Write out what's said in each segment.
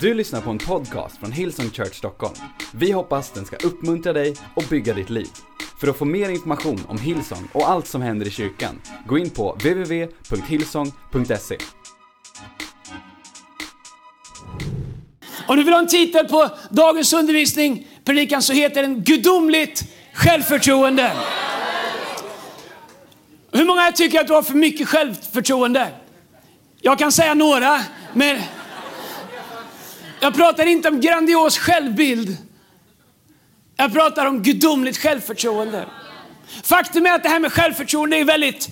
Du lyssnar på en podcast från Hillsong Church Stockholm. Vi hoppas den ska uppmuntra dig och bygga ditt liv. För att få mer information om Hillsong och allt som händer i kyrkan, gå in på www.hillsong.se. Om du vill ha en titel på dagens undervisning, predikan, så heter den Gudomligt självförtroende. Hur många tycker att du har för mycket självförtroende? Jag kan säga några, men jag pratar inte om grandios självbild. Jag pratar om gudomligt självförtroende. Faktum är att det här med självförtroende är väldigt,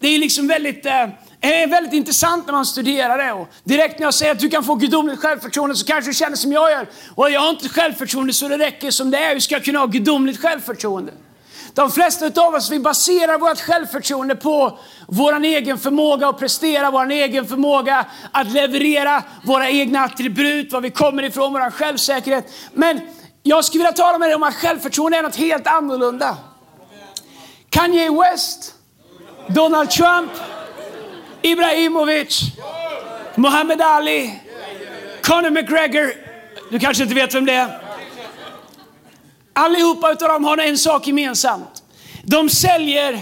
det är liksom väldigt, eh, är väldigt intressant när man studerar det. Och direkt när jag säger att du kan få gudomligt självförtroende så kanske du känner som jag gör. Och jag har inte självförtroende så det räcker som det är. Hur ska jag kunna ha gudomligt självförtroende? De flesta av oss vi baserar vårt självförtroende på vår egen förmåga att prestera, vår egen förmåga att leverera våra egna attribut, var vi kommer ifrån, vår självsäkerhet. Men jag skulle vilja tala med dig om att självförtroende är något helt annorlunda. Kanye West, Donald Trump, Ibrahimovic, Muhammad Ali, Conor McGregor. Du kanske inte vet vem det är? Allihopa utav dem har en sak gemensamt. De säljer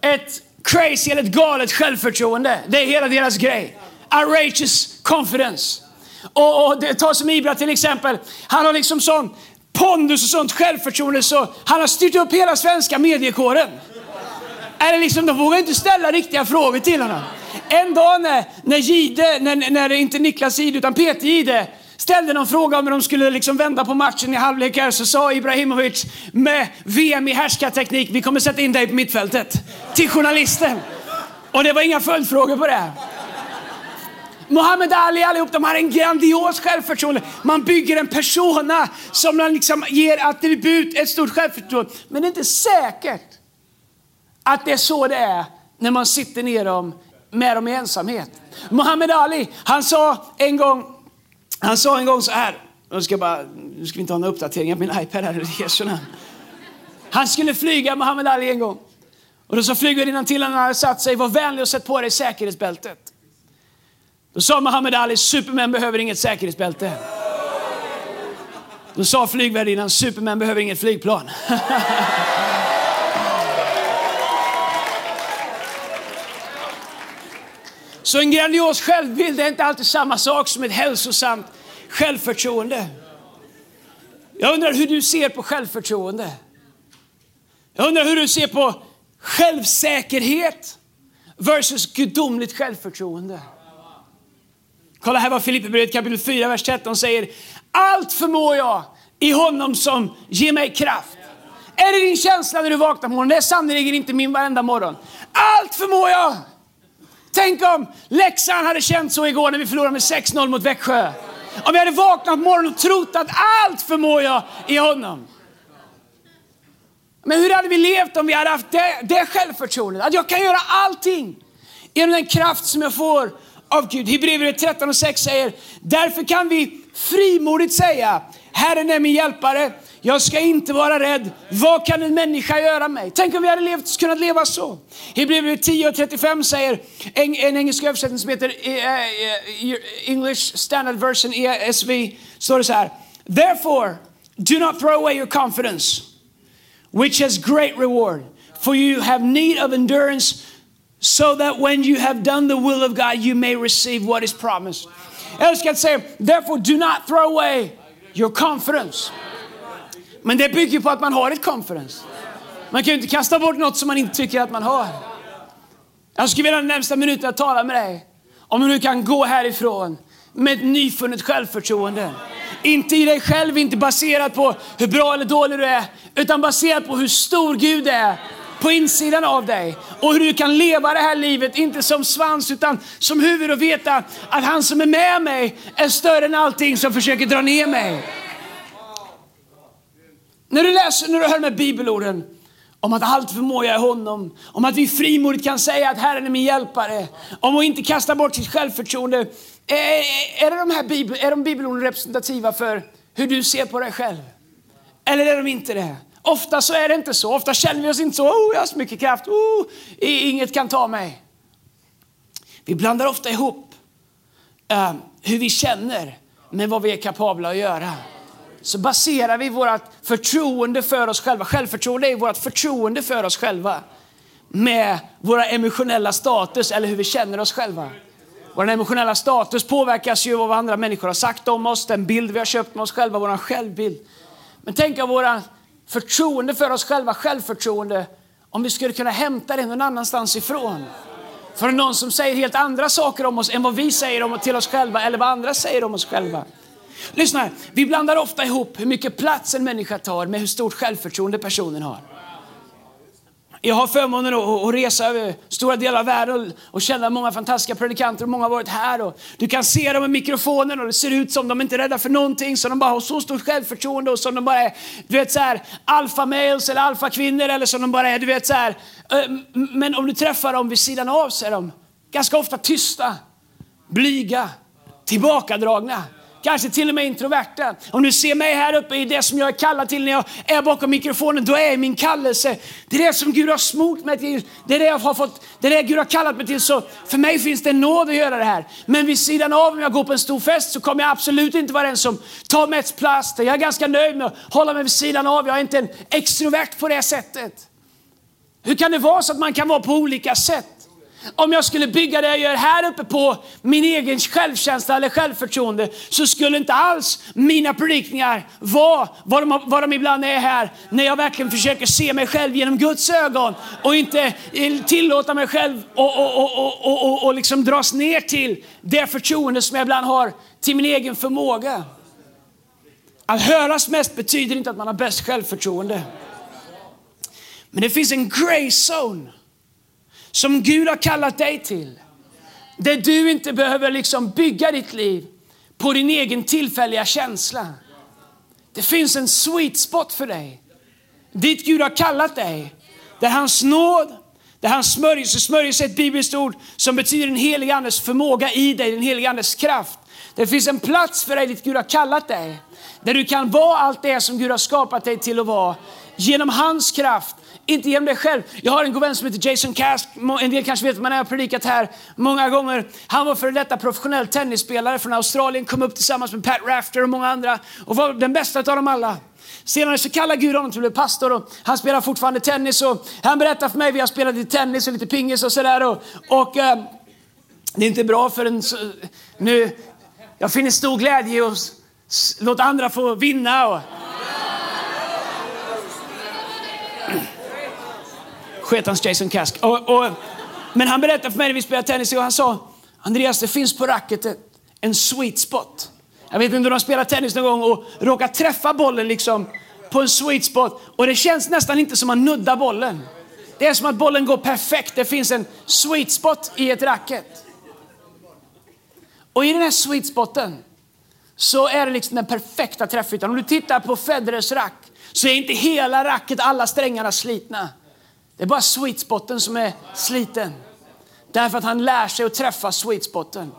ett crazy eller ett galet självförtroende. Det är hela deras grej. Outrageous confidence. Och, och det, ta som Ibra till exempel. Han har liksom sån pondus och sånt självförtroende så han har styrt upp hela svenska mediekåren. Eller liksom, de vågar inte ställa riktiga frågor till honom. En dag när, när Gide, när, när det inte Niklas Gide utan Peter Gide ställde någon fråga om hur de skulle liksom vända på matchen i halvlek här, så sa Ibrahimovic med VM i härskarteknik, vi kommer sätta in dig på mittfältet. Till journalisten. Och det var inga följdfrågor på det. Muhammad Ali allihop, de har en grandios självförtroende. Man bygger en persona som man liksom ger attribut, ett stort självförtroende. Men det är inte säkert att det är så det är när man sitter ner dem, med dem i ensamhet. Muhammad Ali, han sa en gång, han sa en gång så här, nu ska, bara, nu ska vi inte ha några uppdateringar på min iPad här, Jesu namn. Han skulle flyga, Muhammed Ali, en gång. Och då sa flygvärdinnan till honom när han hade satt sig, var vänlig och sätt på dig säkerhetsbältet. Då sa Muhammed Ali, Superman behöver inget säkerhetsbälte. Då sa flygvärdinnan, Superman behöver inget flygplan. Så en grandios självbild är inte alltid samma sak som ett hälsosamt självförtroende. Jag undrar hur du ser på självförtroende. Jag undrar hur du ser på självsäkerhet versus gudomligt självförtroende. Kolla här vad Filipperbrevet kapitel 4, vers 13 säger. Allt förmår jag i honom som ger mig kraft. Är det din känsla när du vaknar på morgonen? Det är sannerligen inte min varenda morgon. Allt förmår jag Tänk om Leksand hade känt så igår när vi förlorade med 6-0 mot Växjö. Om vi hade vaknat på morgonen och trott att allt förmår jag i honom. Men hur hade vi levt om vi hade haft det, det självförtroendet? Att jag kan göra allting genom den kraft som jag får av Gud. Hebreerbrevet 13 och 6 säger, därför kan vi frimodigt säga, Herren är min hjälpare, jag ska inte vara rädd. Vad kan en människa göra mig? Tänk om vi hade levt, kunnat leva så. Hebreerbrevet 10.35 säger, en, en engelsk översättning som heter eh, eh, eh, English Standard Version, ESV, står det så här. Therefore, do not throw away your confidence, which has great reward. For you have need of endurance, so that when you have done the will of God, you may receive what is promised. Jag älskar att säga, therefore do not throw away your confidence. Men det bygger på att man har ett conference. Man kan ju inte kasta bort något som man inte tycker att man har. Jag skulle vilja de närmsta minuterna tala med dig om hur du kan gå härifrån med ett nyfunnet självförtroende. Inte i dig själv, inte baserat på hur bra eller dålig du är, utan baserat på hur stor Gud är på insidan av dig. Och hur du kan leva det här livet, inte som svans utan som huvud och veta att han som är med mig är större än allting som försöker dra ner mig. När du läser, när du hör med bibelorden om att allt förmår jag i honom, om att vi frimodigt kan säga att Herren är min hjälpare, om att inte kasta bort sitt självförtroende. Är, är, de här bibel, är de bibelorden representativa för hur du ser på dig själv? Eller är de inte det? Ofta så är det inte så. Ofta känner vi oss inte så, oh, jag har så mycket kraft, oh, inget kan ta mig. Vi blandar ofta ihop uh, hur vi känner med vad vi är kapabla att göra. Så baserar vi vårt förtroende för oss själva, självförtroende är vårt förtroende för oss själva med våra emotionella status eller hur vi känner oss själva. Vår emotionella status påverkas ju av vad andra människor har sagt om oss, den bild vi har köpt med oss själva, vår självbild. Men tänk av våra förtroende för oss själva, självförtroende, om vi skulle kunna hämta det någon annanstans ifrån. Från någon som säger helt andra saker om oss än vad vi säger om till oss själva eller vad andra säger om oss själva. Lyssna, här. vi blandar ofta ihop hur mycket plats en människa tar med hur stort självförtroende personen har. Jag har förmånen att resa över stora delar av världen och känna många fantastiska predikanter och många har varit här. Och du kan se dem med mikrofonen och det ser ut som de inte är rädda för någonting, så de bara har så stort självförtroende och som de bara är, du vet så här, alfa males eller alfa kvinnor eller som de bara är, du vet så här. Men om du träffar dem vid sidan av så är de ganska ofta tysta, blyga, tillbakadragna kanske till och med introverta. Om du ser mig här uppe i det som jag är kallad till när jag är bakom mikrofonen, då är min kallelse. Det är det som Gud har smort mig till. Det är det jag har fått, det är det Gud har kallat mig till. Så för mig finns det en nåd att göra det här. Men vid sidan av, om jag går på en stor fest, så kommer jag absolut inte vara den som tar mest plats. Jag är ganska nöjd med att hålla mig vid sidan av. Jag är inte en extrovert på det sättet. Hur kan det vara så att man kan vara på olika sätt? Om jag skulle bygga det jag gör här uppe på min egen självkänsla eller självförtroende så skulle inte alls mina predikningar vara vad de, vad de ibland är här när jag verkligen försöker se mig själv genom Guds ögon och inte eh, tillåta mig själv och, och, och, och, och, och liksom dras ner till det förtroende som jag ibland har till min egen förmåga. Att höras mest betyder inte att man har bäst självförtroende. Men det finns en grey zone som Gud har kallat dig till. Där du inte behöver liksom bygga ditt liv på din egen tillfälliga känsla. Det finns en sweet spot för dig. Dit Gud har kallat dig. Där hans nåd, där hans smörjelse, smörjelse är ett bibliskt ord som betyder den helige andes förmåga i dig, den helige andes kraft. Det finns en plats för dig dit Gud har kallat dig. Där du kan vara allt det som Gud har skapat dig till att vara. Genom hans kraft inte genom dig själv. Jag har en god vän som heter Jason Kask. En del kanske vet, man har predikat här många gånger. Han var före detta professionell tennisspelare från Australien, kom upp tillsammans med Pat Rafter och många andra och var den bästa av dem alla. Senare så kallar Gud honom till att bli pastor och han spelar fortfarande tennis och han berättar för mig, vi har spelat lite tennis och lite pingis och sådär och, och eh, det är inte bra för en, Så, nu, jag finner stor glädje i att låta andra få vinna och, Sketans Jason Kask. Och, och, men han berättade för mig när vi spelade tennis och han sa, Andreas det finns på racketet en sweet spot. Jag vet inte om du har spelat tennis någon gång och råkat träffa bollen liksom på en sweet spot och det känns nästan inte som att man nuddar bollen. Det är som att bollen går perfekt. Det finns en sweet spot i ett racket. Och i den här sweet spoten så är det liksom den perfekta träffytan. Om du tittar på Federers rack så är inte hela racket, alla strängarna slitna. Det är bara sweet spoten som är sliten. Därför att han lär sig att träffa sweet spoten.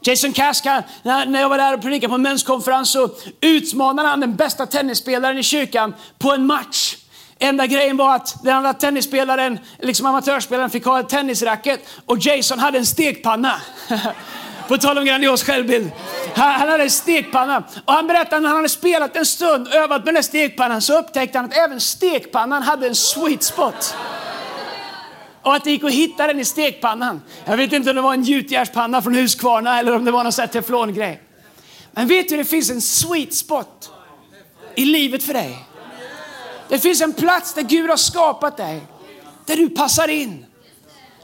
Jason Kask, när jag var där och predikade på en menskonferens så utmanade han den bästa tennisspelaren i kyrkan på en match. Enda grejen var att den andra tennisspelaren, liksom amatörspelaren, fick ha ett tennisracket och Jason hade en stekpanna. På tal om grandios självbild. Han, hade en stekpanna. Och han berättade att när han hade spelat en stund, övat med den stekpannan, så upptäckte han att även stekpannan hade en sweet spot. Och att det gick att hitta den i stekpannan. Jag vet inte om det var en gjutjärnspanna från Huskvarna eller om det var någon teflongrej. Men vet du, det finns en sweet spot i livet för dig. Det finns en plats där Gud har skapat dig, där du passar in.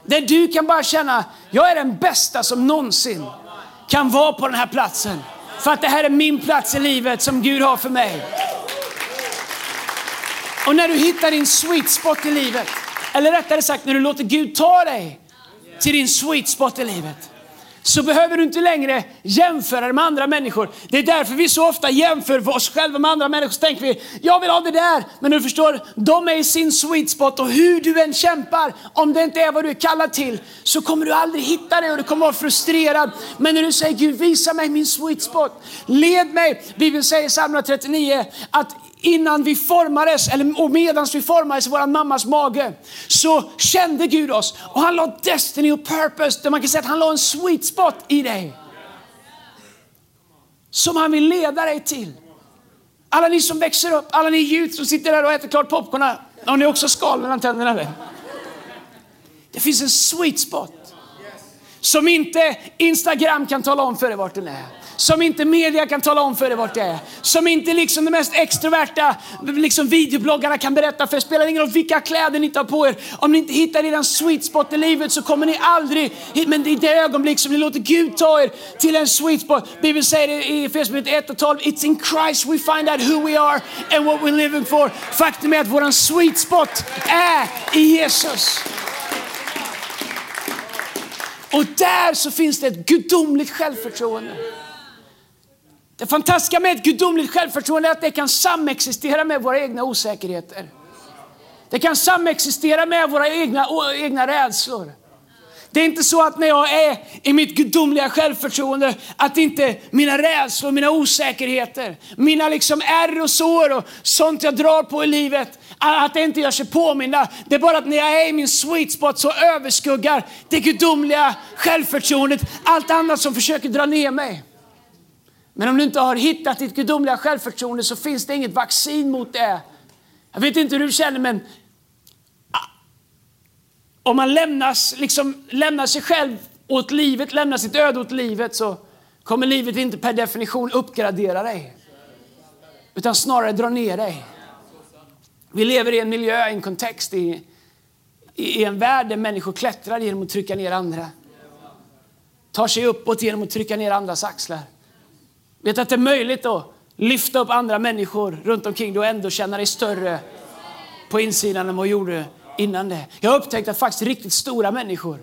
Där du kan bara känna, jag är den bästa som någonsin kan vara på den här platsen. För att det här är min plats i livet som Gud har för mig. Och när du hittar din sweet spot i livet, eller rättare sagt när du låter Gud ta dig till din sweet spot i livet så behöver du inte längre jämföra dig med andra människor. Det är därför vi så ofta jämför oss själva med andra människor. Så tänker vi, jag vill ha det där. Men du förstår, de är i sin sweet spot och hur du än kämpar, om det inte är vad du är kallad till, så kommer du aldrig hitta det och du kommer vara frustrerad. Men när du säger, Gud visa mig min sweet spot. Led mig. Bibeln säger i psalm 139 att innan vi formades, eller och vi formades i vår mammas mage, så kände Gud oss. Och han la destiny och purpose, där man kan säga att han la en sweet spot i dig. som han vill leda dig till. Alla ni som växer upp, alla ni youth som sitter där och äter klart popcorn. Har ni också skal mellan tänderna? Eller? Det finns en sweet spot som inte Instagram kan tala om för dig vart den är. Som inte media kan tala om för dig vart det är. Som inte liksom de mest extroverta liksom videobloggarna kan berätta för er. Spelar ingen roll vilka kläder ni tar på er. Om ni inte hittar er sweet spot i livet så kommer ni aldrig, hit. men i det ögonblick som ni låter Gud ta er till en sweet spot. Bibeln säger i Efesierbrevet 1 och 12, It's in Christ we find out who we are and what we're living for. Faktum är att våran sweet spot är i Jesus. Och där så finns det ett gudomligt självförtroende. Det fantastiska med ett gudomligt självförtroende är att det kan samexistera med våra egna osäkerheter. Det kan samexistera med våra egna, egna rädslor. Det är inte så att när jag är i mitt gudomliga självförtroende att inte mina rädslor, mina osäkerheter, mina liksom ärr och sår och sånt jag drar på i livet, att det inte gör sig påminna. Det är bara att när jag är i min sweet spot så överskuggar det gudomliga självförtroendet allt annat som försöker dra ner mig. Men om du inte har hittat ditt gudomliga självförtroende så finns det inget vaccin mot det. Jag vet inte hur du känner men ah, om man lämnas, liksom, lämnar sig själv åt livet, lämnar sitt öde åt livet så kommer livet inte per definition uppgradera dig. Utan snarare dra ner dig. Vi lever i en miljö, i en kontext, i, i en värld där människor klättrar genom att trycka ner andra. Tar sig uppåt genom att trycka ner andras axlar. Vet du att det är möjligt att lyfta upp andra människor runt omkring dig och ändå känna dig större på insidan än vad du gjorde innan det. Jag har upptäckt att faktiskt riktigt stora människor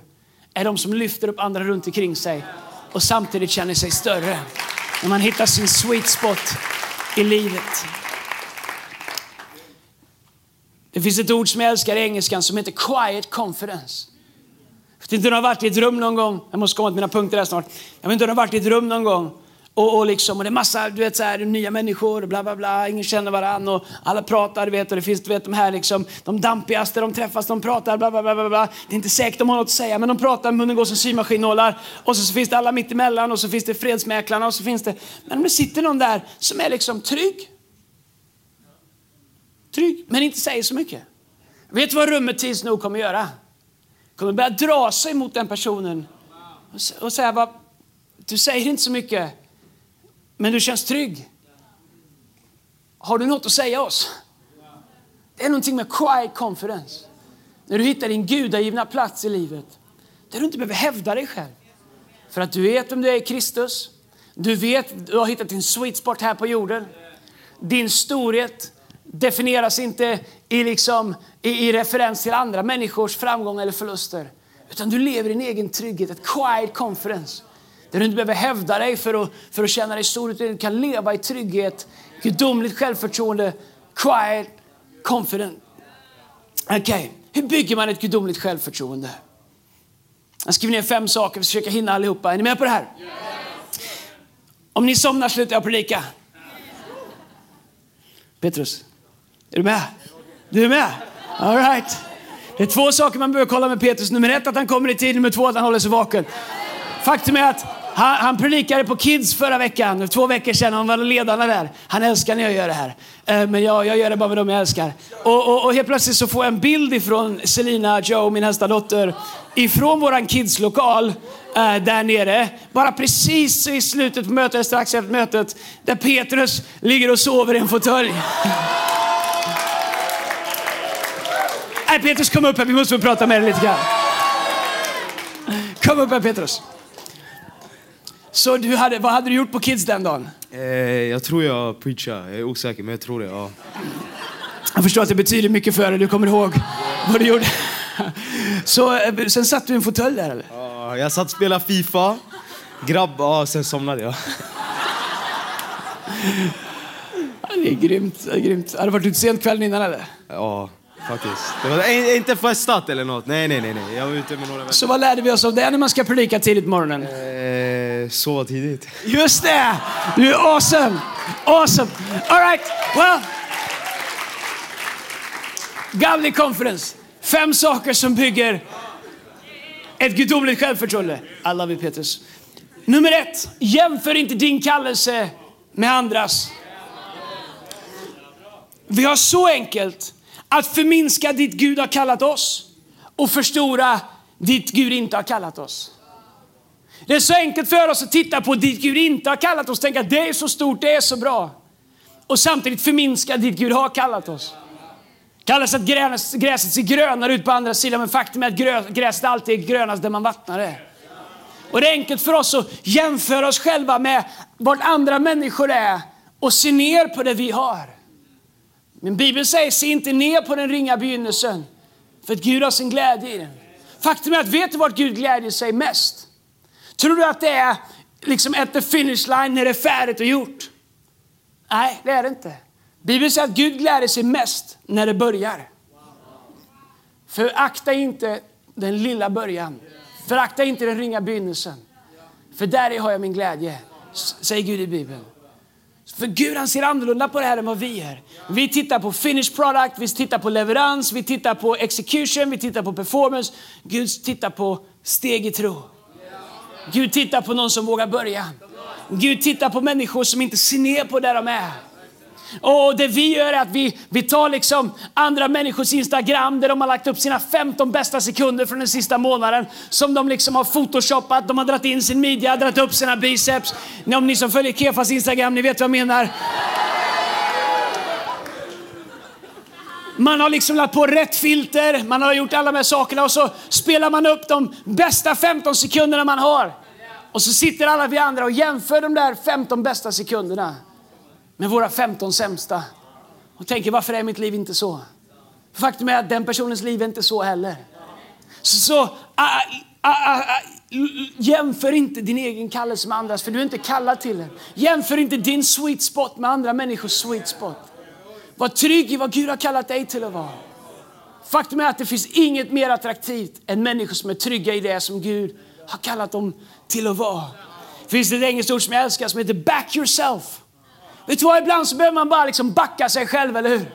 är de som lyfter upp andra runt omkring sig och samtidigt känner sig större. När man hittar sin sweet spot i livet. Det finns ett ord som jag älskar i engelskan som heter quiet confidence. Jag vet inte om du har varit i ett rum någon gång, jag måste komma till mina punkter här snart. Jag vet inte om du har varit i ett rum någon gång och, och, liksom, och det är massa du vet, så här, nya människor, och bla bla bla, ingen känner varandra och alla pratar, du vet, och det finns du vet, de här liksom, de dampigaste, de träffas, de pratar, bla bla bla. bla, bla. Det är inte säkert de har något att säga, men de pratar, munnen går som symaskinnålar. Och så, så finns det alla mitt emellan och så finns det fredsmäklarna och så finns det, men om det sitter någon där som är liksom trygg. Trygg, men inte säger så mycket. Vet du vad rummet tids nog kommer göra? Kommer börja dra sig mot den personen och säga, vad, du säger inte så mycket, men du känns trygg. Har du något att säga oss? Det är någonting med quiet confidence. När du hittar din gudagivna plats i livet. Där du inte behöver hävda dig själv. För att du vet vem du är i Kristus. Du vet, du har hittat din sweet spot här på jorden. Din storhet definieras inte i, liksom, i, i referens till andra människors framgång eller förluster. Utan du lever i din egen trygghet, ett quiet confidence. Där du inte behöver hävda dig för att, för att känna dig stor, utan du kan leva i trygghet, gudomligt självförtroende, quiet, confident. Okej, okay. hur bygger man ett gudomligt självförtroende? Jag skriver ner fem saker, vi ska försöka hinna allihopa. Är ni med på det här? Om ni somnar slutar jag predika. Petrus, är du med? Du är med? All right. Det är två saker man behöver kolla med Petrus. Nummer ett, att han kommer i tid. Nummer två, att han håller sig vaken. Faktum är att han, han predikade på Kids förra veckan, två veckor sedan. Han var ledarna där. Han älskar när jag gör det här. Eh, men jag, jag gör det bara med dem jag älskar. Och, och, och helt plötsligt så får jag en bild ifrån Selina Joe, min äldsta dotter, ifrån våran Kids-lokal eh, där nere. Bara precis i slutet på mötet, strax efter mötet, där Petrus ligger och sover i en fåtölj. Nej, Petrus kom upp här, vi måste få prata med dig lite grann. Kom upp här Petrus. Så du hade, vad hade du gjort på Kids den dagen? Eh, jag tror jag preachade. Jag är osäker, men jag tror det. Ja. Jag förstår att det betyder mycket för dig. Du kommer ihåg vad du gjorde. Så eh, sen satt du i en fåtölj där eller? Ja, jag satt och spelade Fifa. Grabb, ja, sen somnade jag. Det är grymt. Det är grymt. Har du varit ute sent kvällen innan eller? Ja, faktiskt. Det var inte festat eller något. Nej, nej, nej. nej. Jag var ute med några vänner. Så vad lärde vi oss av det när man ska predika tidigt på morgonen? Eh, sova tidigt. Just det! Du är awesome! Awesome! All right, well. Godly confidence. Fem saker som bygger ett gudomligt självförtroende. I love you Petrus. Nummer ett, jämför inte din kallelse med andras. Vi har så enkelt att förminska dit Gud har kallat oss och förstora dit Gud inte har kallat oss. Det är så enkelt för oss att titta på dit Gud inte har kallat oss och tänka att det är så stort, det är så bra. Och samtidigt förminska dit Gud har kallat oss. Kallas att gräset ser grönare ut på andra sidan, men faktum är att gräset alltid är grönast där man vattnar det. Och det är enkelt för oss att jämföra oss själva med vart andra människor är och se ner på det vi har. Men Bibeln säger, se inte ner på den ringa begynnelsen, för att Gud har sin glädje i den. Faktum är att, vet du vart Gud glädjer sig mest? Tror du att det är liksom at the finish line när det är färdigt och gjort? Nej, det är det inte. Bibeln säger att Gud gläder sig mest när det börjar. Förakta inte den lilla början. Förakta inte den ringa begynnelsen. För där har jag min glädje, säger Gud i Bibeln. För Gud han ser annorlunda på det här än vad vi gör. Vi tittar på finish product, vi tittar på leverans, vi tittar på execution, vi tittar på performance. Gud tittar på steg i tro. Gud tittar på någon som vågar börja. Gud tittar på människor som inte ser ner på där de är. Och det vi gör är att vi, vi tar liksom andra människors Instagram där de har lagt upp sina 15 bästa sekunder från den sista månaden. Som de liksom har photoshoppat, de har dragit in sin midja, dragit upp sina biceps. Om ni som följer Kefas Instagram, ni vet vad jag menar. Man har liksom lagt på rätt filter, man har gjort alla de här sakerna och så spelar man upp de bästa 15 sekunderna man har. Och så sitter alla vi andra och jämför de där 15 bästa sekunderna med våra 15 sämsta. Och tänker varför är mitt liv inte så? Faktum är att den personens liv är inte så heller. Så, så a, a, a, jämför inte din egen kallelse med andras, för du är inte kallad till den. Jämför inte din sweet spot med andra människors sweet spot. Var trygg i vad Gud har kallat dig till att vara. Faktum är att det finns inget mer attraktivt än människor som är trygga i det som Gud har kallat dem till att vara. Det finns ett engelskt ord som jag älskar som heter back yourself. Vet du vad, ibland så behöver man bara liksom backa sig själv, eller hur?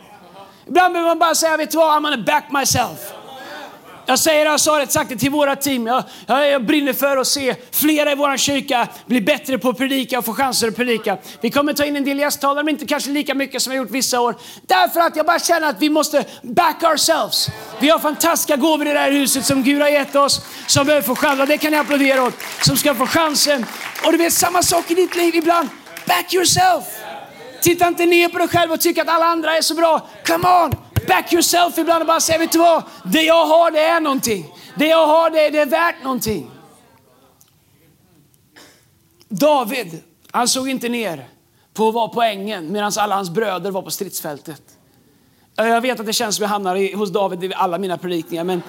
Ibland behöver man bara säga, vet du vad, I'm gonna back myself. Jag säger det, jag sa det, sagt det till våra team. Jag, jag, jag, brinner för att se flera i vår kyrka bli bättre på att predika och få chanser att predika. Vi kommer ta in en del gästtalare, men inte kanske lika mycket som vi har gjort vissa år. Därför att jag bara känner att vi måste back ourselves. Vi har fantastiska gåvor i det här huset som Gud har gett oss, som behöver få chanser. Det kan ni applådera åt. Som ska få chansen. Och du vet, samma sak i ditt liv ibland. Back yourself. Titta inte ner på dig själv och tyck att alla andra är så bra. Come on! Back yourself ibland och bara säga, vet du vad? Det jag har det är någonting. Det jag har det, det är värt någonting. David, han såg inte ner på att vara på ängen medan alla hans bröder var på stridsfältet. Jag vet att det känns som jag hamnar hos David i alla mina predikningar, men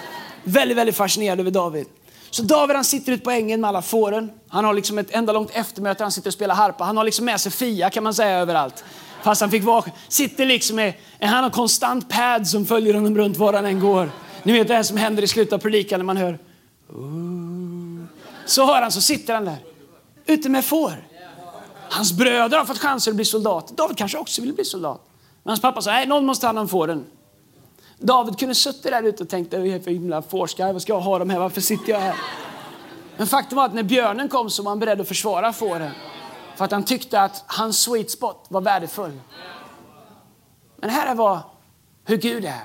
väldigt, väldigt fascinerad över David. Så David han sitter ute på ängen med alla fåren. Han har liksom ett enda långt eftermöte, han sitter och spelar harpa. Han har liksom med sig Fia kan man säga överallt. Fast han fick vara, sitter liksom med, han har konstant pad som följer honom runt var han än går. Ni vet det här som händer i slutet av predikan när man hör Så hör han, så sitter han där. Ute med får. Hans bröder har fått chanser att bli soldat. David kanske också vill bli soldat. Men hans pappa sa, nej någon måste ta hand om fåren. David kunde suttit där ute och tänkt, vad är för himla fårskarv, vad ska jag ha dem här, varför sitter jag här? Men faktum var att när björnen kom så var han beredd att försvara fåren. För att han tyckte att hans sweet spot var värdefull. Men här är vad, hur Gud är.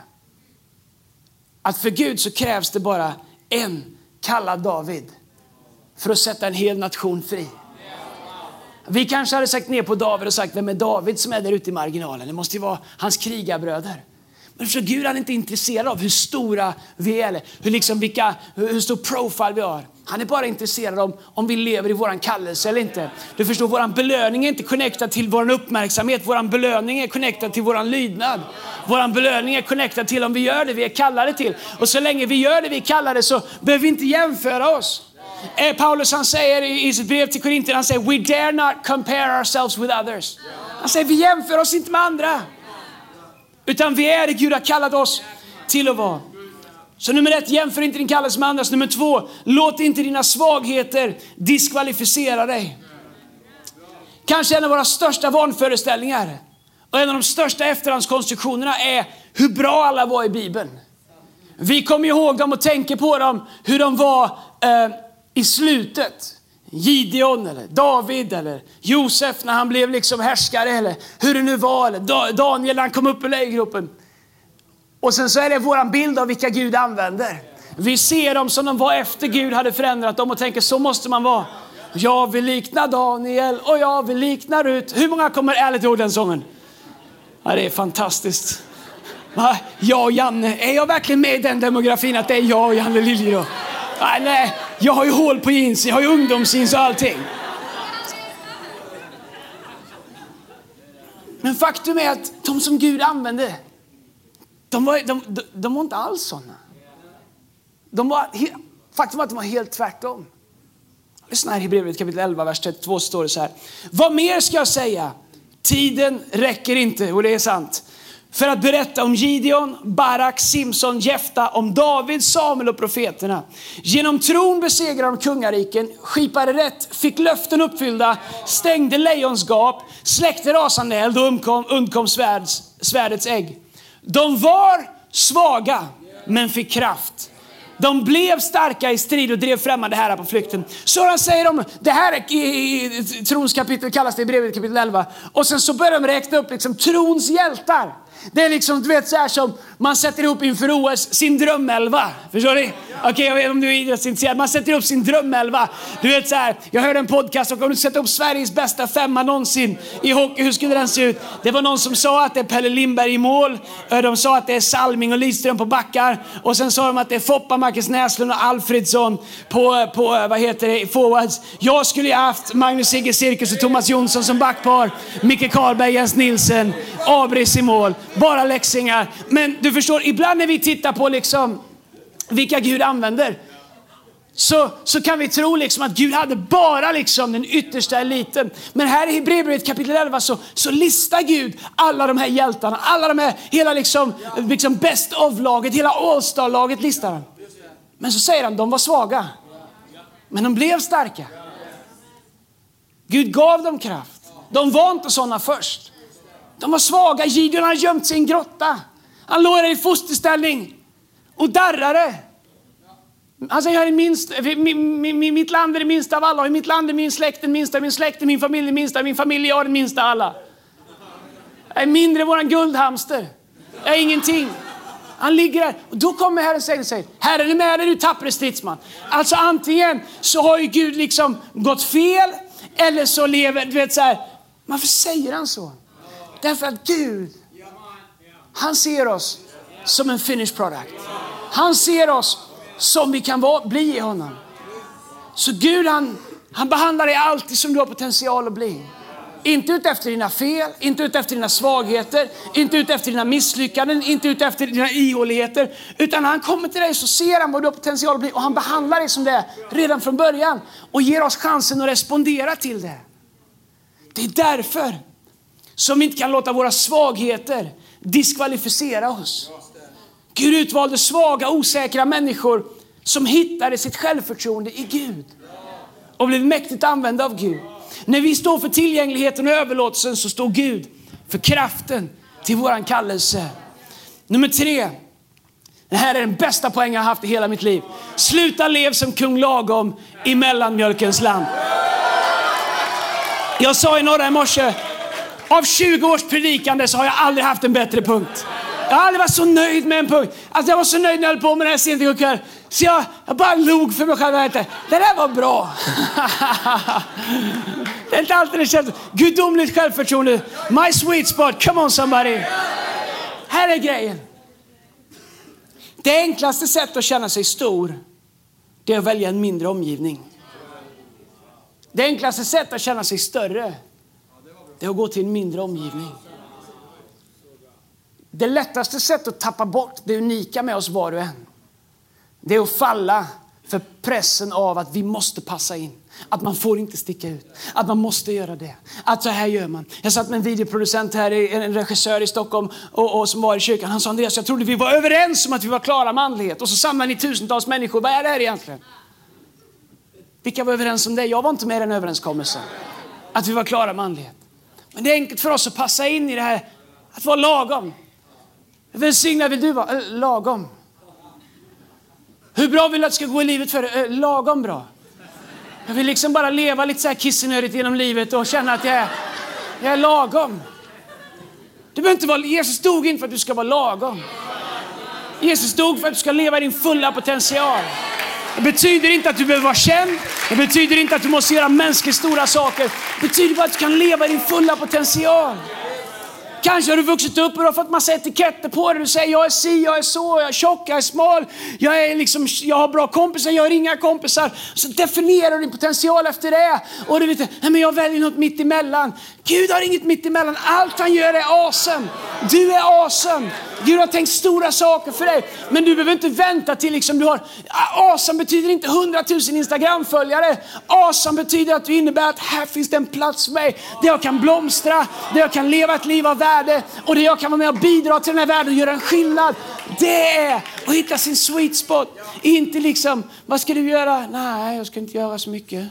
Att för Gud så krävs det bara en kallad David för att sätta en hel nation fri. Vi kanske hade sagt ner på David och sagt, vem är David som är där ute i marginalen? Det måste ju vara hans krigarbröder. Men för Gud han är inte intresserad av hur stora vi är, hur, liksom vilka, hur stor profil vi har. Han är bara intresserad om, om vi lever i vår kallelse eller inte. Du förstår, vår belöning är inte connectad till vår uppmärksamhet. Vår belöning är connectad till vår lydnad. Vår belöning är connectad till om vi gör det vi är kallade till. Och så länge vi gör det vi är kallade så behöver vi inte jämföra oss. Eh, Paulus han säger i sitt brev till Korinther, han säger we dare not compare ourselves with others. Han säger vi jämför oss inte med andra. Utan vi är det Gud har kallat oss till att vara. Så nummer ett, jämför inte din kallelse med andras. Nummer två, låt inte dina svagheter diskvalificera dig. Kanske en av våra största vanföreställningar och en av de största efterhandskonstruktionerna är hur bra alla var i Bibeln. Vi kommer ihåg dem och tänker på dem, hur de var eh, i slutet. Gideon eller David eller Josef när han blev liksom härskare eller hur det nu var. Eller Daniel när han kom upp ur lejongropen. Och sen så är det våran bild av vilka Gud använder. Vi ser dem som de var efter Gud hade förändrat dem och tänker så måste man vara. Jag vill likna Daniel och jag vill likna Rut. Hur många kommer ärligt ihåg den sången? Ja, det är fantastiskt. Va? Jag och Janne, är jag verkligen med i den demografin att det är jag och Janne Liljeroth? Nej, nej, jag har ju hål på jeans, jag har ju ungdomsjeans och allting. Men faktum är att de som Gud använde, de var, de, de, de var inte alls sådana. De var, faktum var att de var helt tvärtom. Lyssna här i Hebreerbrevet kapitel 11, vers 32 står det så här. Vad mer ska jag säga? Tiden räcker inte, och det är sant för att berätta om Gideon, Barak, Simson, Jefta, om David, Samuel och profeterna. Genom tron besegrade de kungariken, skipade rätt, fick löften uppfyllda, stängde lejons gap, släckte rasande eld och undkom, undkom svärds, svärdets ägg. De var svaga, men fick kraft. De blev starka i strid och drev främmande herrar på flykten. Så säger de, det här i, i, i trons kapitel kallas det i brevet kapitel 11. Och sen så börjar de räkna upp liksom trons hjältar. Det är liksom, du vet så här som man sätter ihop inför OS sin drömelva. Förstår ni? Okej, okay, jag vet om du är idrottsintresserad. Man sätter ihop sin drömelva. Du vet så här, jag hörde en podcast och om du sätter upp Sveriges bästa femma någonsin i hockey, hur skulle den se ut? Det var någon som sa att det är Pelle Lindberg i mål. De sa att det är Salming och Lidström på backar. Och sen sa de att det är Foppa, Marcus Näslund och Alfredsson på, på vad heter det, forwards. Jag skulle ju haft Magnus Sigge Cirkus och Thomas Jonsson som backpar. Micke Karlberg, Jens Nilsen, Abris i mål. Bara läxingar. Men du förstår, ibland när vi tittar på liksom vilka Gud använder, så, så kan vi tro liksom att Gud hade bara liksom den yttersta eliten. Men här i Hebreerbrevet kapitel 11 så, så listar Gud alla de här hjältarna, alla de här, hela liksom, liksom best of-laget, hela all-star-laget listar han. Men så säger han, de var svaga. Men de blev starka. Gud gav dem kraft. De var inte sådana först. De var svaga. Gideon hade gömt sig i en grotta. Han låg där i fosterställning och darrade. Han säger, jag är minst, mitt land är det minsta av alla, I mitt land är min släkt den minsta, min släkt är min familj den minsta, min familj är den minsta av alla. Jag är mindre än våran guldhamster. Jag är ingenting. Han ligger där och då kommer Herren och säger, Herren är med dig du tappre stridsman. Alltså antingen så har ju Gud liksom gått fel eller så lever, du vet så här, varför säger han så? Därför att Gud, han ser oss som en finished product. Han ser oss som vi kan vara, bli i honom. Så Gud han, han behandlar dig alltid som du har potential att bli. Inte ut efter dina fel, inte ut efter dina svagheter, inte ut efter dina misslyckanden, inte ut efter dina ihåligheter. Utan när han kommer till dig så ser han vad du har potential att bli och han behandlar dig som det är redan från början och ger oss chansen att respondera till det. Det är därför som vi inte kan låta våra svagheter diskvalificera oss. Gud utvalde svaga, osäkra människor som hittade sitt självförtroende i Gud och blev mäktigt använda av Gud. När vi står för tillgängligheten och överlåtelsen så står Gud för kraften till våran kallelse. Nummer tre. Det här är den bästa poängen jag haft i hela mitt liv. Sluta lev som kung lagom i mellanmjölkens land. Jag sa i norra i morse, av 20 års predikande så har jag aldrig haft en bättre punkt. Jag har aldrig varit så nöjd med en punkt. Alltså jag var så nöjd när jag höll på med det här sent igår kväll. Så jag, jag bara log för mig själv. Det där var bra. det är inte alltid det känns. Gudomligt självförtroende. My sweet spot. Come on somebody. Här är grejen. Det enklaste sättet att känna sig stor, det är att välja en mindre omgivning. Det enklaste sättet att känna sig större, det är att gå till en mindre omgivning. Det lättaste sättet att tappa bort det unika med oss var och en, det är att falla för pressen av att vi måste passa in. Att man får inte sticka ut. Att man måste göra det. Att så här gör man. Jag satt med en videoproducent här, en regissör i Stockholm och, och som var i kyrkan. Han sa Andreas, jag trodde vi var överens om att vi var klara med andlighet. Och så samlar ni tusentals människor. Vad är det här egentligen? Vilka var överens om det? Jag var inte med i den överenskommelsen. Att vi var klara med andlighet. Men det är enkelt för oss att passa in i det här, att vara lagom. Välsignad vill du vara? Eh, lagom. Hur bra vill du att det ska gå i livet för dig? Eh, lagom bra. Jag vill liksom bara leva lite så här kissenödigt genom livet och känna att jag är, jag är lagom. Du behöver inte vara, Jesus dog inte för att du ska vara lagom. Jesus dog för att du ska leva i din fulla potential. Det betyder inte att du behöver vara känd. Det betyder inte att du måste göra mänskligt stora saker. Det betyder bara att du kan leva i din fulla potential. Kanske har du vuxit upp och du har fått massa etiketter på dig. Du säger jag är si, jag är så, jag är tjock, jag är smal, jag, är liksom, jag har bra kompisar, jag har inga kompisar. Så definierar du din potential efter det. Och du vet, nej men jag väljer något mitt emellan. Gud har inget mitt emellan. Allt han gör är awesome. Du är awesome. Gud har tänkt stora saker för dig. Men du behöver inte vänta till liksom du har... Ah, awesome betyder inte 100 000 Instagram-följare. Awesome betyder att du innebär att här finns det en plats för mig. Där jag kan blomstra, där jag kan leva ett liv av värde och det jag kan vara med och bidra till den här världen och göra en skillnad. Det är att hitta sin sweet spot. Inte liksom, vad ska du göra? Nej, jag ska inte göra så mycket.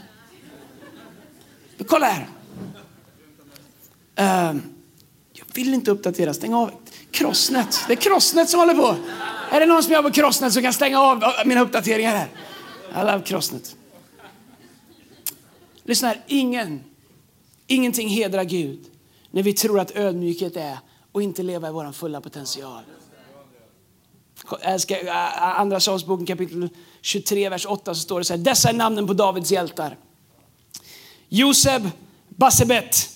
Men kolla här. Uh, jag vill inte uppdatera, stäng av. Crossnet. Det är Crossnet som håller på. Är det någon som jobbar på Crossnet som kan stänga av eh, mina uppdateringar här? I love Crossnet. Lyssna här, ingen, ingenting hedrar Gud när vi tror att ödmjukhet är och inte leva i vår fulla potential. Andra Samuelsboken kapitel 23, vers 8 så står det så här. Dessa är namnen på Davids hjältar. Joseb Bassebet,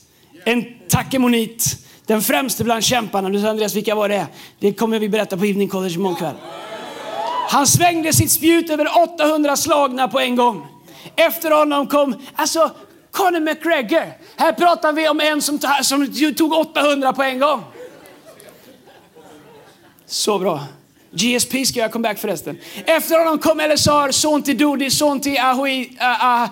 en takemonit, den främste bland kämparna. Du säger Andreas, vilka var det? Det kommer vi berätta på Evening College imorgon kväll. Han svängde sitt spjut över 800 slagna på en gång. Efter honom kom, alltså Conor McGregor. Här pratar vi om en som, som tog 800 på en gång. Så bra. GSP ska göra comeback förresten. Efter honom kom Elisar, son till Dodi, son till Ahui. Uh, uh,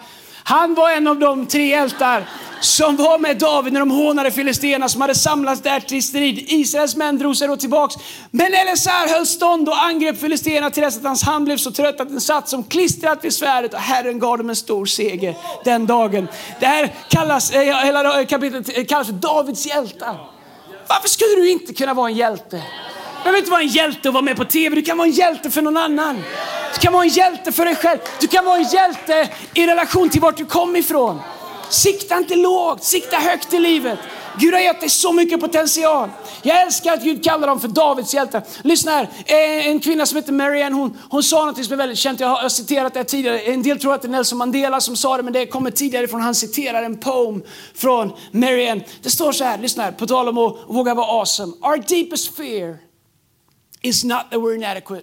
han var en av de tre hjältar som var med David när de hånade filisterna som hade samlats där till strid. Israels män drog sig då tillbaks. Men Elisar höll stånd och angrep filisterna till dess att hans hand blev så trött att den satt som klistrat vid svärdet och Herren gav dem en stor seger den dagen. Det här kallas, eh, hela eh, kapitlet eh, kallas för Davids hjältar. Varför skulle du inte kunna vara en hjälte? Du behöver inte vara en hjälte och vara med på TV. Du kan vara en hjälte för någon annan. Du kan vara en hjälte för dig själv. Du kan vara en hjälte i relation till vart du kom ifrån. Sikta inte lågt, sikta högt i livet. Gud har gett dig så mycket potential. Jag älskar att Gud kallar dem för Davids hjältar. Lyssna här, eh, en kvinna som heter Marianne, hon, hon sa något som är väldigt känt. Jag har citerat det tidigare. En del tror att det är Nelson Mandela som sa det, men det kommer tidigare från, han citerar en poem från Marianne. Det står så här, lyssna här, på tal om att våga vara awesome. Our deepest fear is not that we're inadequate.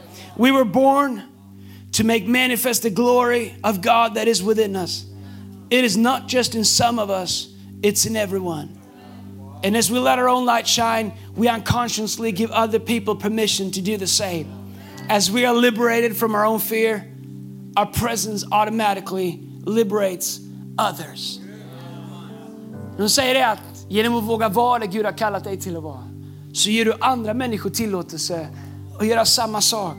We were born to make manifest the glory of God that is within us. It is not just in some of us, it's in everyone. And as we let our own light shine, we unconsciously give other people permission to do the same. As we are liberated from our own fear, our presence automatically liberates others. De säger det att genom att våga vara det Gud har kallat dig till att vara, så ger du andra människor tillåtelse att göra samma sak.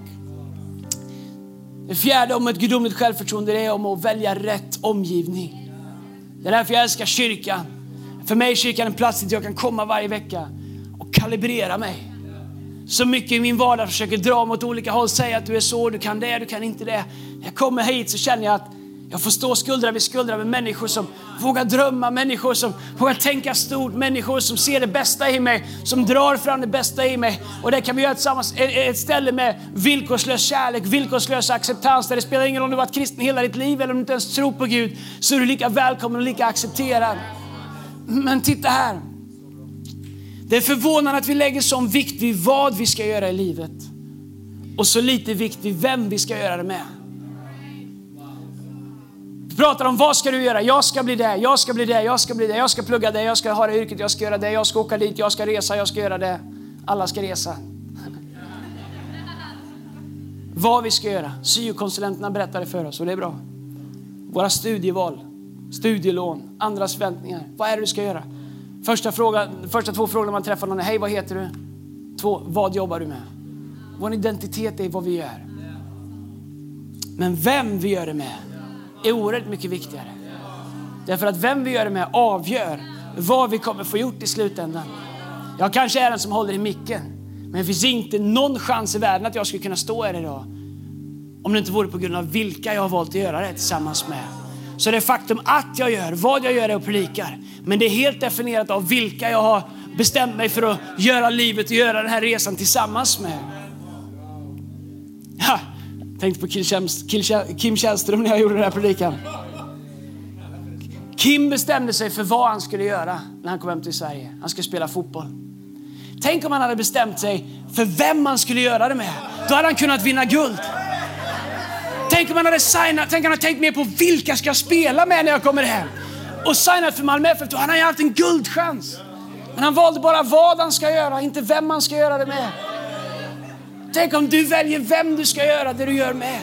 Det fjärde om ett gudomligt självförtroende är om att välja rätt omgivning. Det är därför jag älskar kyrkan. För mig är kyrkan en plats dit jag kan komma varje vecka och kalibrera mig. Så mycket i min vardag försöker dra mig åt olika håll, säga att du är så, du kan det, du kan inte det. När jag kommer hit så känner jag att jag får stå skuldra vid skuldra med människor som vågar drömma, människor som vågar tänka stort, människor som ser det bästa i mig, som drar fram det bästa i mig. Och det kan vi göra tillsammans, ett ställe med villkorslös kärlek, villkorslös acceptans, där det spelar ingen roll om du varit kristen hela ditt liv eller om du inte ens tror på Gud, så är du lika välkommen och lika accepterad. Men titta här. Det är förvånande att vi lägger sån vikt vid vad vi ska göra i livet och så lite vikt vid vem vi ska göra det med. Vi pratar om vad ska du göra? Jag ska bli det, jag ska bli det, jag ska bli det, jag ska plugga det, jag ska ha det yrket, jag ska göra det, jag ska åka dit, jag ska resa, jag ska göra det. Alla ska resa. vad vi ska göra. Syokonsulenterna berättade för oss och det är bra. våra studieval, studielån, andras förväntningar. Vad är det du ska göra? Första, fråga, första två frågorna man träffar någon är, hej vad heter du? Två, vad jobbar du med? Vår identitet är vad vi gör. Men vem vi gör det med är oerhört mycket viktigare. Därför att vem vi gör det med avgör vad vi kommer få gjort i slutändan. Jag kanske är den som håller i micken, men det finns inte någon chans i världen att jag skulle kunna stå här idag om det inte vore på grund av vilka jag har valt att göra det tillsammans med. Så det faktum att jag gör, vad jag gör är och predikar. Men det är helt definierat av vilka jag har bestämt mig för att göra livet och göra den här resan tillsammans med. Ja, tänkte på Kim Källström när jag gjorde den här predikan. Kim bestämde sig för vad han skulle göra när han kom hem till Sverige. Han skulle spela fotboll. Tänk om han hade bestämt sig för vem han skulle göra det med. Då hade han kunnat vinna guld. Tänk om han hade signat, tänk om han hade tänkt mer på vilka ska jag spela med när jag kommer hem. Och signat för Malmö FF, då hade han ju haft en guldchans. Men han valde bara vad han ska göra, inte vem han ska göra det med. Tänk om du väljer vem du ska göra det du gör med.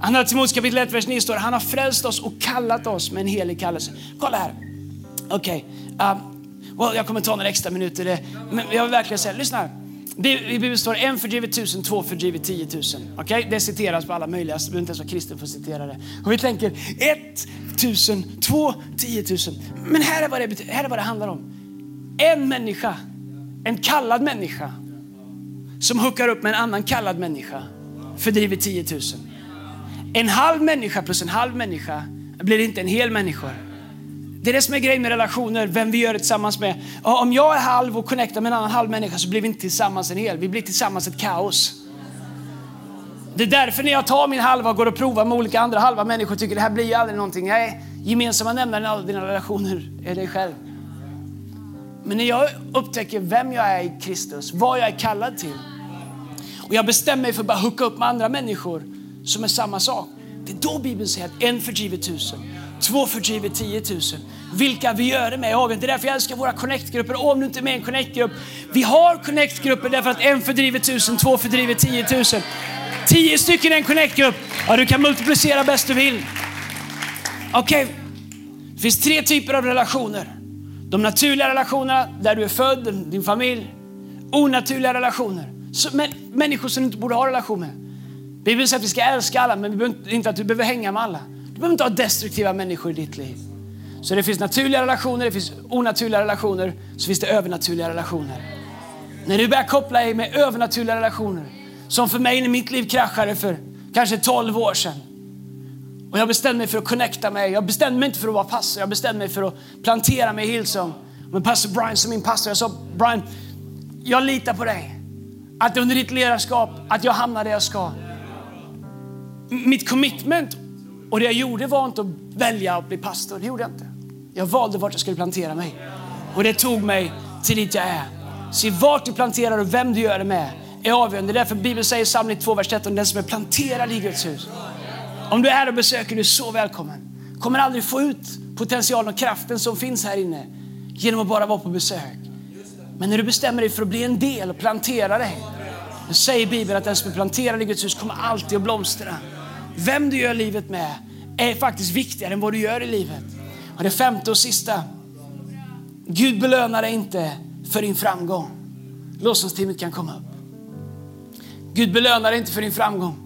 Andra Timoteus kapitel 1, vers 9 står han har frälst oss och kallat oss med en helig kallelse. Kolla här. Okej, okay. um, well, jag kommer ta några extra minuter. Men jag vill verkligen säga, lyssna här. I Bibeln står en fördrivet tusen, två fördrivet tiotusen. Okay? Det citeras på alla möjliga, så behöver inte ens vara kristen för att citera det. Och vi tänker ett tusen, två, tiotusen. Men här är, vad det, här är vad det handlar om. En människa, en kallad människa, som hookar upp med en annan kallad människa, fördriver 10 000. En halv människa plus en halv människa blir inte en hel människa. Det är det som är grejen med relationer, vem vi gör det tillsammans med. Om jag är halv och connectar med en annan halv människa så blir vi inte tillsammans en hel, vi blir tillsammans ett kaos. Det är därför när jag tar min halva och går och provar med olika andra halva människor tycker det här blir ju aldrig någonting. Nej, gemensamma nämnaren i alla dina relationer är dig själv. Men när jag upptäcker vem jag är i Kristus, vad jag är kallad till och jag bestämmer mig för att bara hooka upp med andra människor som är samma sak. Det är då Bibeln säger att en fördriver tusen, två fördriver tiotusen. Vilka vi gör det med är avgörande. Det är därför jag älskar våra connectgrupper. Om du inte är med i en connectgrupp. vi har connectgrupper därför att en fördriver tusen, två fördriver tiotusen. Tio stycken i en connectgrupp. Ja, du kan multiplicera bäst du vill. Okej, okay. det finns tre typer av relationer. De naturliga relationerna, där du är född, din familj. Onaturliga relationer, människor som du inte borde ha relation med. Bibeln säger att vi ska älska alla, men vi behöver inte att du behöver hänga med alla. Du behöver inte ha destruktiva människor i ditt liv. Så det finns naturliga relationer, det finns onaturliga relationer, så finns det övernaturliga relationer. När du börjar koppla dig med övernaturliga relationer, som för mig när mitt liv kraschade för kanske 12 år sedan. Och jag bestämde mig för att connecta mig. Jag bestämde mig inte för att vara pastor, jag bestämde mig för att plantera mig i Hillsong. Men pastor Brian som min pastor, jag sa Brian, jag litar på dig. Att under ditt ledarskap, att jag hamnar där jag ska mitt commitment och det jag gjorde var inte att välja att bli pastor. Det gjorde jag inte. Jag valde vart jag skulle plantera mig. Och det tog mig till dit jag är. Se vart du planterar och vem du gör det med är avgörande. Det är därför Bibeln säger i Psalm 2, vers 13, den som är planterad i Guds hus. Om du är här och besöker, du är så välkommen. Kommer aldrig få ut potentialen och kraften som finns här inne genom att bara vara på besök. Men när du bestämmer dig för att bli en del och plantera dig, då säger Bibeln att den som är planterad i Guds hus kommer alltid att blomstra. Vem du gör livet med är faktiskt viktigare än vad du gör i livet. Och det femte och sista. Gud belönar dig inte för din framgång. Lovsångsteamet kan komma upp. Gud belönar dig inte för din framgång.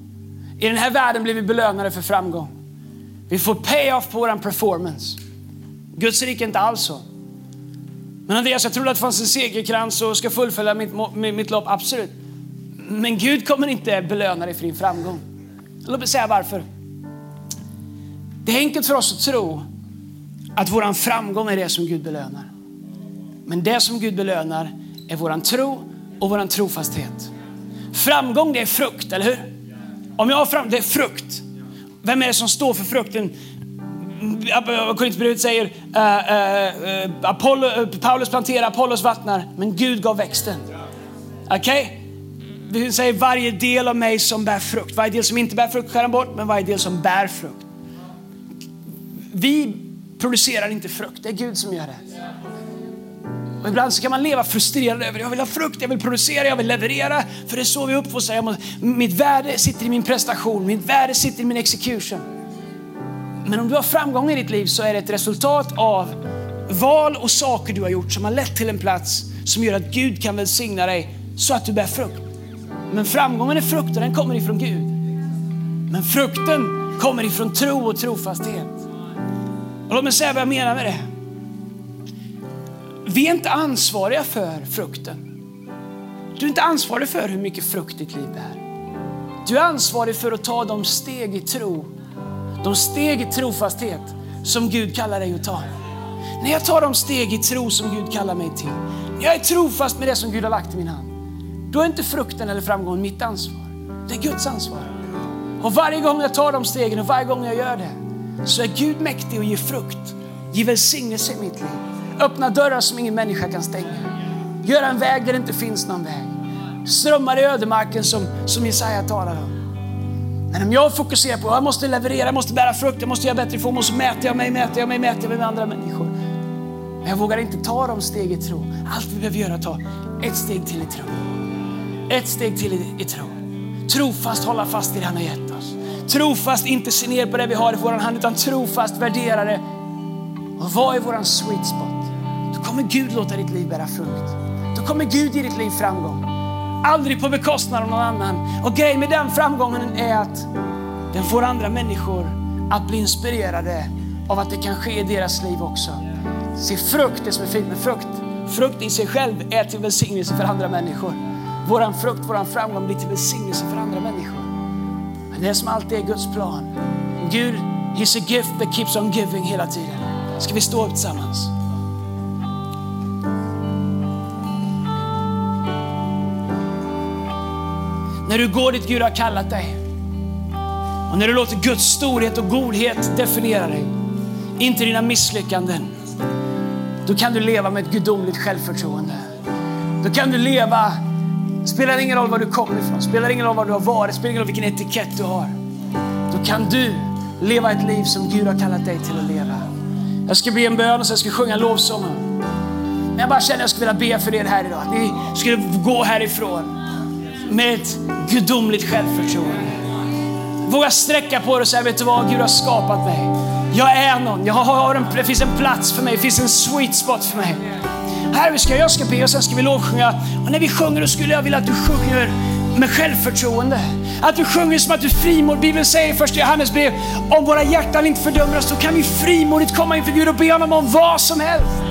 I den här världen blir vi belönade för framgång. Vi får pay-off på vår performance. Guds rike är inte alls så. Men Andreas, jag trodde att det fanns en segerkrans och ska fullfölja mitt, mitt lopp. Absolut. Men Gud kommer inte belöna dig för din framgång. Låt mig säga varför. Det är enkelt för oss att tro att vår framgång är det som Gud belönar. Men det som Gud belönar är vår tro och vår trofasthet. Framgång det är frukt, eller hur? Om jag har fram, det är frukt. Vem är det som står för frukten? Korinthierbrevet säger uh, uh, Apollo, Paulus planterar, Apollos vattnar, men Gud gav växten. Okej? Okay? Det säger varje del av mig som bär frukt. Varje del som inte bär frukt skär han bort, men varje del som bär frukt. Vi producerar inte frukt, det är Gud som gör det. Och ibland så kan man leva frustrerad över jag vill ha frukt, jag vill producera, jag vill leverera. För det är så vi uppfostrar. Mitt värde sitter i min prestation, mitt värde sitter i min execution. Men om du har framgång i ditt liv så är det ett resultat av val och saker du har gjort som har lett till en plats som gör att Gud kan välsigna dig så att du bär frukt. Men framgången är frukt och den kommer ifrån Gud. Men frukten kommer ifrån tro och trofasthet. Och låt mig säga vad jag menar med det. Vi är inte ansvariga för frukten. Du är inte ansvarig för hur mycket frukt ditt liv är. Du är ansvarig för att ta de steg i tro, de steg i trofasthet som Gud kallar dig att ta. När jag tar de steg i tro som Gud kallar mig till, när jag är trofast med det som Gud har lagt i min hand, då är inte frukten eller framgången mitt ansvar. Det är Guds ansvar. Och varje gång jag tar de stegen och varje gång jag gör det, så är Gud mäktig och ger frukt, ger välsignelse i mitt liv. Öppna dörrar som ingen människa kan stänga. Göra en väg där det inte finns någon väg. Strömmar i ödemarken som, som Jesaja talar om. Men om jag fokuserar på att jag måste leverera, jag måste bära frukt, jag måste göra bättre ifrån mig, så mäter jag mig, mäter jag mig, mäter jag mig med andra människor. Men jag vågar inte ta de steg i tro. Allt vi behöver göra är att ta ett steg till i tro. Ett steg till i, i tro. Trofast hålla fast i det han har gett oss. Trofast inte se ner på det vi har i vår hand, utan trofast värdera det. Och vad är våran sweet spot? Då kommer Gud låta ditt liv bära frukt. Då kommer Gud ge ditt liv framgång. Aldrig på bekostnad av någon annan. Och grejen med den framgången är att den får andra människor att bli inspirerade av att det kan ske i deras liv också. Se frukt, det som är fint med frukt. Frukt i sig själv är till välsignelse för andra människor. Våran frukt, våran framgång blir till välsignelse för andra människor. Men det är som alltid är Guds plan. Gud, He's a gift that keeps on giving hela tiden. Ska vi stå upp tillsammans? När du går dit Gud har kallat dig och när du låter Guds storhet och godhet definiera dig, inte dina misslyckanden, då kan du leva med ett gudomligt självförtroende. Då kan du leva, spelar ingen roll var du kommer ifrån, spelar ingen roll var du har varit, spelar ingen roll vilken etikett du har. Då kan du leva ett liv som Gud har kallat dig till att leva. Jag ska be en bön och sen ska jag sjunga lovsången. Men jag bara känner att jag skulle vilja be för er här idag. Att ni skulle gå härifrån med ett gudomligt självförtroende. Våga sträcka på dig och säga, vet du vad? Gud har skapat mig. Jag är någon. Jag har en, det finns en plats för mig. Det finns en sweet spot för mig. Här vi ska, jag ska be och sen ska vi lovsjunga. Och när vi sjunger då skulle jag vilja att du sjunger med självförtroende. Att du sjunger som att du frimår. Bibeln säger i första Johannes brev, om våra hjärtan inte fördömer oss, då kan vi frimodigt komma inför Gud och be honom om vad som helst.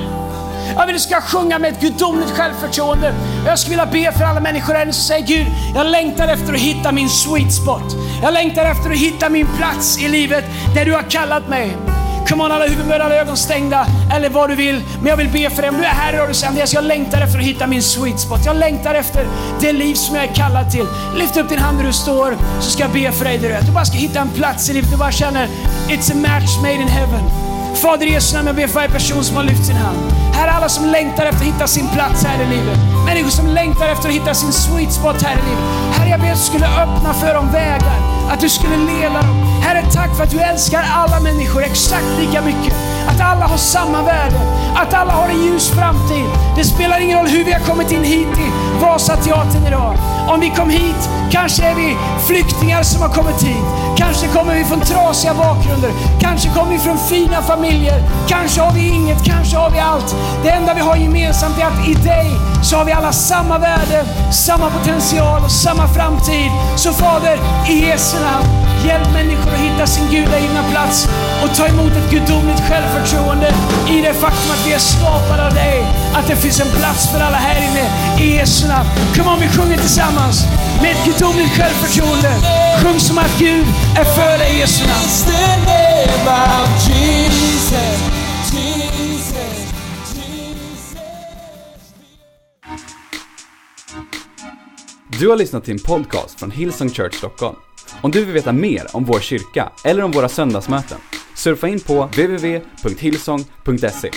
Jag vill att du ska sjunga med ett gudomligt självförtroende. Jag skulle vilja be för alla människor här som säger Gud, jag längtar efter att hitta min sweet spot. Jag längtar efter att hitta min plats i livet där du har kallat mig. Come on, alla huvuden alla ögon stängda, eller vad du vill. Men jag vill be för dig. Om du är här idag och du säger Andreas, jag längtar efter att hitta min sweet spot. Jag längtar efter det liv som jag är kallad till. Lyft upp din hand där du står, så ska jag be för dig där du är. Du bara ska hitta en plats i livet. Du bara känner, it's a match made in heaven. Fader i Jesu namn, jag ber för varje person som har lyft sin hand. Herre, alla som längtar efter att hitta sin plats här i livet. Människor som längtar efter att hitta sin sweet spot här i livet. Herre, jag ber att du skulle öppna för dem vägar. Att du skulle leda dem. Herre, tack för att du älskar alla människor exakt lika mycket. Att alla har samma värde. Att alla har en ljus framtid. Det spelar ingen roll hur vi har kommit in hit i Vasateatern idag. Om vi kom hit, kanske är vi flyktingar som har kommit hit. Kanske kommer vi från trasiga bakgrunder. Kanske kommer vi från fina familjer. Kanske har vi inget, kanske har vi allt. Det enda vi har gemensamt är att i dig så har vi alla samma värde, samma potential och samma framtid. Så Fader, i Jesu namn, hjälp människor att hitta sin gudagivna plats och ta emot ett gudomligt självförtroende i det faktum att vi är skapade av dig. Att det finns en plats för alla här inne i Jesu namn. Kom on, vi sjunger tillsammans med ett gudomligt självförtroende. Sjung som att Gud är för dig i Jesu namn. Du har lyssnat till en podcast från Hillsong Church Stockholm. Om du vill veta mer om vår kyrka eller om våra söndagsmöten, surfa in på www.hillsong.se.